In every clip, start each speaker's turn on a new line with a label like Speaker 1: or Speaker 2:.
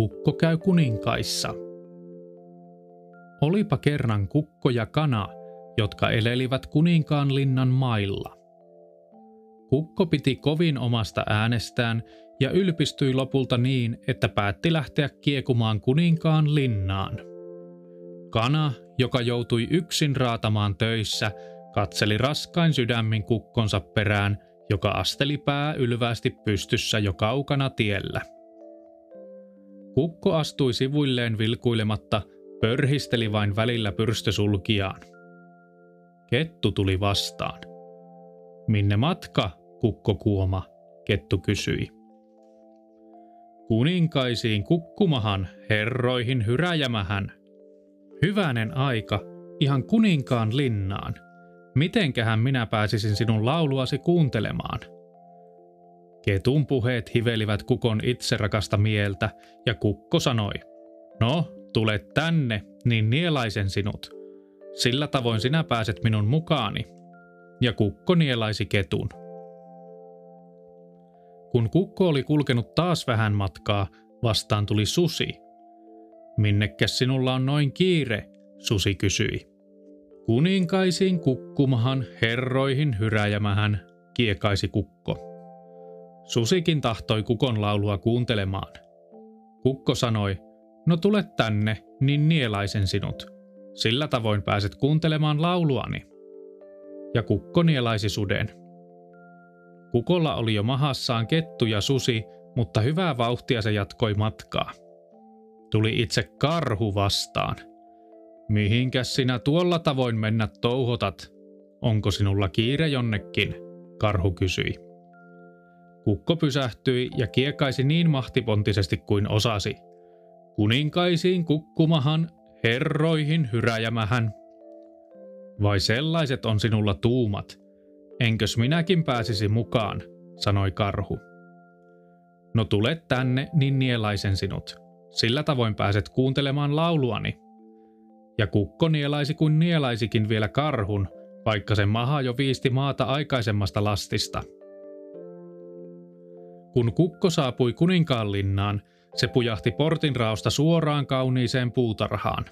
Speaker 1: Kukko käy kuninkaissa. Olipa kerran kukko ja kana, jotka elelivät kuninkaan linnan mailla. Kukko piti kovin omasta äänestään ja ylpistyi lopulta niin, että päätti lähteä kiekumaan kuninkaan linnaan. Kana, joka joutui yksin raatamaan töissä, katseli raskain sydämin kukkonsa perään, joka asteli pää ylvästi pystyssä jo kaukana tiellä. Kukko astui sivuilleen vilkuilematta, pörhisteli vain välillä pyrstösulkiaan. Kettu tuli vastaan. Minne matka, kukko kuoma, kettu kysyi. Kuninkaisiin kukkumahan, herroihin hyräjämähän. Hyvänen aika, ihan kuninkaan linnaan. Mitenkähän minä pääsisin sinun lauluasi kuuntelemaan? Ketun puheet hivelivät kukon itserakasta mieltä, ja kukko sanoi, No, tule tänne, niin nielaisen sinut. Sillä tavoin sinä pääset minun mukaani. Ja kukko nielaisi ketun. Kun kukko oli kulkenut taas vähän matkaa, vastaan tuli susi. Minnekäs sinulla on noin kiire, susi kysyi. Kuninkaisiin kukkumahan, herroihin hyräjämähän, kiekaisi kukko. Susikin tahtoi kukon laulua kuuntelemaan. Kukko sanoi, no tule tänne, niin nielaisen sinut. Sillä tavoin pääset kuuntelemaan lauluani. Ja kukko nielaisi suden. Kukolla oli jo mahassaan kettu ja susi, mutta hyvää vauhtia se jatkoi matkaa. Tuli itse karhu vastaan. Mihinkäs sinä tuolla tavoin mennä touhotat? Onko sinulla kiire jonnekin? Karhu kysyi. Kukko pysähtyi ja kiekaisi niin mahtipontisesti kuin osasi. Kuninkaisiin kukkumahan, herroihin hyräjämähän. Vai sellaiset on sinulla tuumat, Enkös minäkin pääsisi mukaan, sanoi karhu. No tule tänne, niin nielaisen sinut. Sillä tavoin pääset kuuntelemaan lauluani. Ja kukko nielaisi kuin nielaisikin vielä karhun, vaikka sen maha jo viisti maata aikaisemmasta lastista. Kun kukko saapui kuninkaanlinnaan, se pujahti portin raosta suoraan kauniiseen puutarhaan.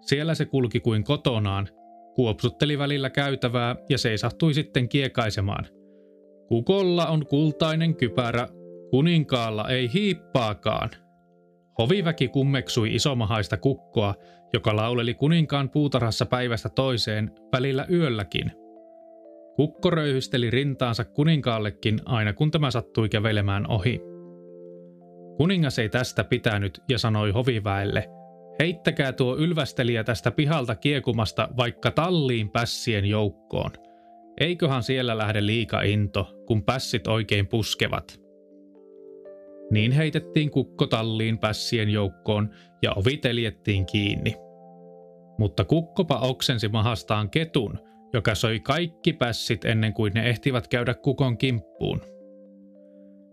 Speaker 1: Siellä se kulki kuin kotonaan, kuopsutteli välillä käytävää ja seisahtui sitten kiekaisemaan. Kukolla on kultainen kypärä, kuninkaalla ei hiippaakaan. Hoviväki kummeksui isomahaista kukkoa, joka lauleli kuninkaan puutarhassa päivästä toiseen, välillä yölläkin. Kukko röyhysteli rintaansa kuninkaallekin aina kun tämä sattui kävelemään ohi. Kuningas ei tästä pitänyt ja sanoi hoviväelle – Heittäkää tuo ylvästelijä tästä pihalta kiekumasta vaikka talliin pässien joukkoon. Eiköhän siellä lähde liika into, kun pässit oikein puskevat. Niin heitettiin kukko talliin pässien joukkoon ja ovi teljettiin kiinni. Mutta kukkopa oksensi mahastaan ketun, joka söi kaikki pässit ennen kuin ne ehtivät käydä kukon kimppuun.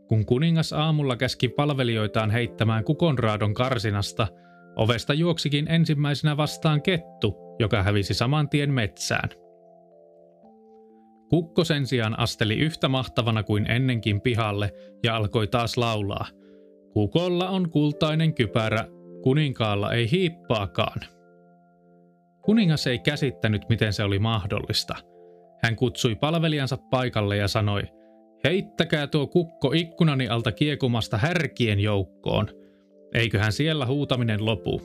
Speaker 1: Kun kuningas aamulla käski palvelijoitaan heittämään kukonraadon karsinasta – Ovesta juoksikin ensimmäisenä vastaan kettu, joka hävisi saman tien metsään. Kukko sen sijaan asteli yhtä mahtavana kuin ennenkin pihalle ja alkoi taas laulaa. Kukolla on kultainen kypärä, kuninkaalla ei hiippaakaan. Kuningas ei käsittänyt, miten se oli mahdollista. Hän kutsui palvelijansa paikalle ja sanoi, heittäkää tuo kukko ikkunani alta kiekumasta härkien joukkoon – Eiköhän siellä huutaminen lopu.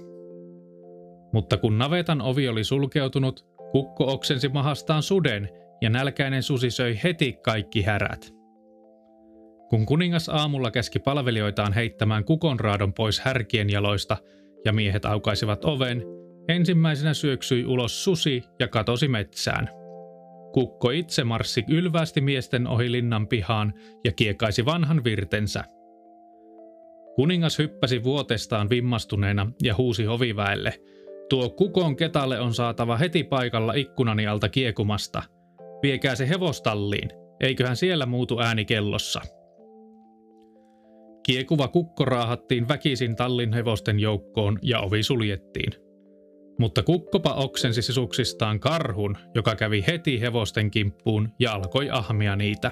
Speaker 1: Mutta kun navetan ovi oli sulkeutunut, kukko oksensi mahastaan suden ja nälkäinen susi söi heti kaikki härät. Kun kuningas aamulla käski palvelijoitaan heittämään kukonraadon pois härkien jaloista ja miehet aukaisivat oven, ensimmäisenä syöksyi ulos susi ja katosi metsään. Kukko itse marssi ylvästi miesten ohi linnan pihaan ja kiekaisi vanhan virtensä – Kuningas hyppäsi vuotestaan vimmastuneena ja huusi hoviväelle. Tuo kukon ketalle on saatava heti paikalla ikkunani alta kiekumasta. Viekää se hevostalliin, eiköhän siellä muutu ääni kellossa. Kiekuva kukko raahattiin väkisin tallin hevosten joukkoon ja ovi suljettiin. Mutta kukkopa oksensi sisuksistaan karhun, joka kävi heti hevosten kimppuun ja alkoi ahmia niitä.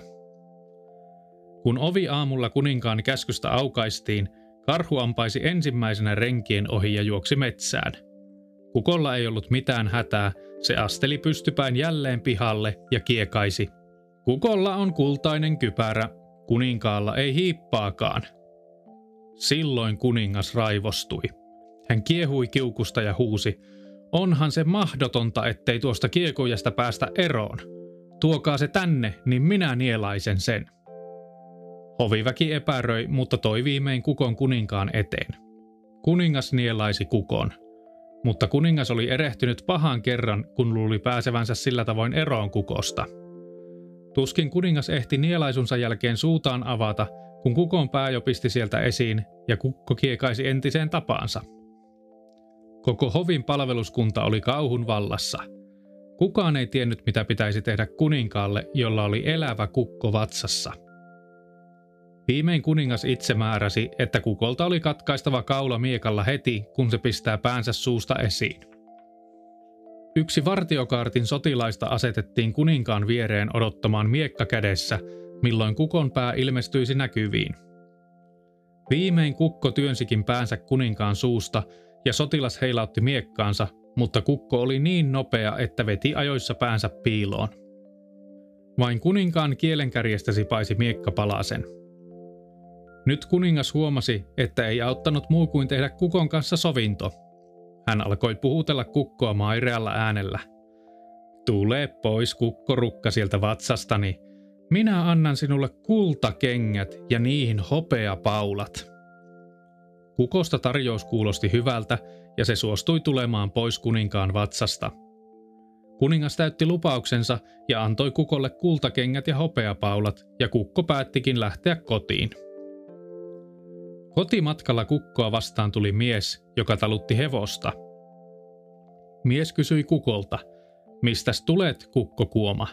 Speaker 1: Kun ovi aamulla kuninkaan käskystä aukaistiin, Karhu ampaisi ensimmäisenä renkien ohi ja juoksi metsään. Kukolla ei ollut mitään hätää, se asteli pystypäin jälleen pihalle ja kiekaisi. Kukolla on kultainen kypärä, kuninkaalla ei hiippaakaan. Silloin kuningas raivostui. Hän kiehui kiukusta ja huusi, onhan se mahdotonta, ettei tuosta kiekujasta päästä eroon. Tuokaa se tänne, niin minä nielaisen sen. Hoviväki epäröi, mutta toi viimein kukon kuninkaan eteen. Kuningas nielaisi kukon. Mutta kuningas oli erehtynyt pahan kerran, kun luuli pääsevänsä sillä tavoin eroon kukosta. Tuskin kuningas ehti nielaisunsa jälkeen suutaan avata, kun kukon pää jo pisti sieltä esiin ja kukko kiekaisi entiseen tapaansa. Koko hovin palveluskunta oli kauhun vallassa. Kukaan ei tiennyt, mitä pitäisi tehdä kuninkaalle, jolla oli elävä kukko vatsassa – Viimein kuningas itse määräsi, että kukolta oli katkaistava kaula miekalla heti, kun se pistää päänsä suusta esiin. Yksi vartiokaartin sotilaista asetettiin kuninkaan viereen odottamaan miekka kädessä, milloin kukon pää ilmestyisi näkyviin. Viimein kukko työnsikin päänsä kuninkaan suusta ja sotilas heilautti miekkaansa, mutta kukko oli niin nopea, että veti ajoissa päänsä piiloon. Vain kuninkaan kielenkärjestä sipaisi miekka palasen. Nyt kuningas huomasi, että ei auttanut muu kuin tehdä kukon kanssa sovinto. Hän alkoi puhutella kukkoa mairealla äänellä. Tule pois kukkorukka sieltä vatsastani. Minä annan sinulle kultakengät ja niihin hopeapaulat. Kukosta tarjous kuulosti hyvältä ja se suostui tulemaan pois kuninkaan vatsasta. Kuningas täytti lupauksensa ja antoi kukolle kultakengät ja hopeapaulat ja kukko päättikin lähteä kotiin. Kotimatkalla kukkoa vastaan tuli mies, joka talutti hevosta. Mies kysyi kukolta, mistäs tulet, kukkokuoma?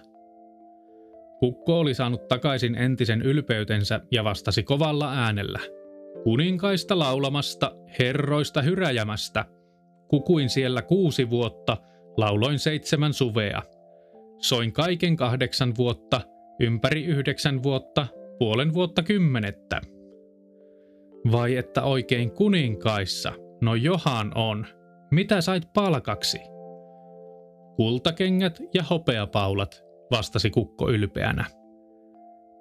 Speaker 1: Kukko oli saanut takaisin entisen ylpeytensä ja vastasi kovalla äänellä. Kuninkaista laulamasta, herroista hyräjämästä. Kukuin siellä kuusi vuotta, lauloin seitsemän suvea. Soin kaiken kahdeksan vuotta, ympäri yhdeksän vuotta, puolen vuotta kymmenettä. Vai että oikein kuninkaissa? No johan on. Mitä sait palkaksi? Kultakengät ja hopeapaulat, vastasi kukko ylpeänä.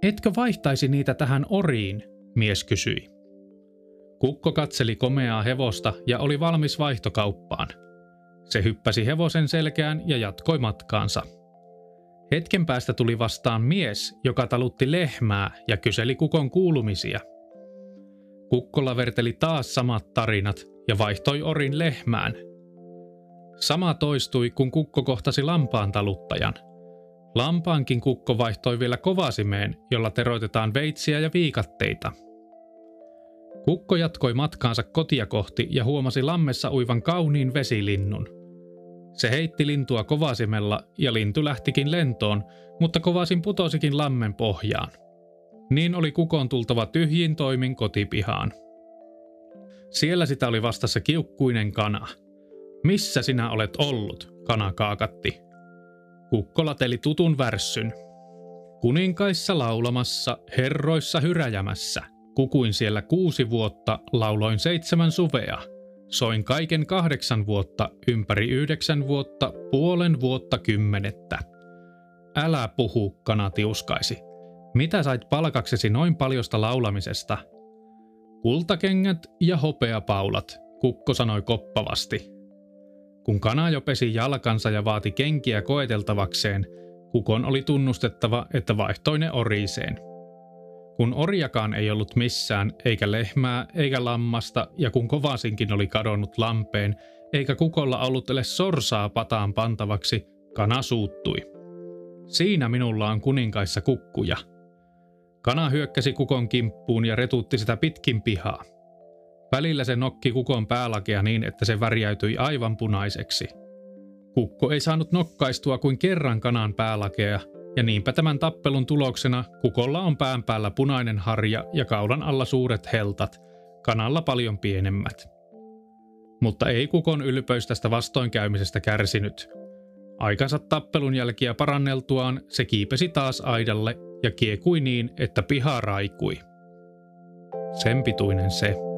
Speaker 1: Etkö vaihtaisi niitä tähän oriin? mies kysyi. Kukko katseli komeaa hevosta ja oli valmis vaihtokauppaan. Se hyppäsi hevosen selkään ja jatkoi matkaansa. Hetken päästä tuli vastaan mies, joka talutti lehmää ja kyseli kukon kuulumisia – Kukkola verteli taas samat tarinat ja vaihtoi orin lehmään. Sama toistui, kun kukko kohtasi lampaan taluttajan. Lampaankin kukko vaihtoi vielä kovasimeen, jolla teroitetaan veitsiä ja viikatteita. Kukko jatkoi matkaansa kotia kohti ja huomasi lammessa uivan kauniin vesilinnun. Se heitti lintua kovasimella ja lintu lähtikin lentoon, mutta kovasin putosikin lammen pohjaan. Niin oli kukon tultava tyhjin toimin kotipihaan. Siellä sitä oli vastassa kiukkuinen kana. Missä sinä olet ollut, kana kaakatti. Kukko lateli tutun värssyn. Kuninkaissa laulamassa, herroissa hyräjämässä. Kukuin siellä kuusi vuotta, lauloin seitsemän suvea. Soin kaiken kahdeksan vuotta, ympäri yhdeksän vuotta, puolen vuotta kymmenettä. Älä puhu, kana tiuskaisi. Mitä sait palkaksesi noin paljosta laulamisesta? Kultakengät ja hopeapaulat, kukko sanoi koppavasti. Kun kana jo pesi jalkansa ja vaati kenkiä koeteltavakseen, kukon oli tunnustettava, että vaihtoi ne oriiseen. Kun orjakaan ei ollut missään, eikä lehmää, eikä lammasta, ja kun kovasinkin oli kadonnut lampeen, eikä kukolla ollut edes sorsaa pataan pantavaksi, kana suuttui. Siinä minulla on kuninkaissa kukkuja – Kana hyökkäsi kukon kimppuun ja retutti sitä pitkin pihaa. Välillä se nokki kukon päälakea niin, että se värjäytyi aivan punaiseksi. Kukko ei saanut nokkaistua kuin kerran kanan päälakea, ja niinpä tämän tappelun tuloksena kukolla on pään päällä punainen harja ja kaulan alla suuret heltat, kanalla paljon pienemmät. Mutta ei kukon ylpeys tästä vastoinkäymisestä kärsinyt. Aikansa tappelun jälkiä paranneltuaan se kiipesi taas aidalle ja kiekui niin, että piha raikui. Sen pituinen se.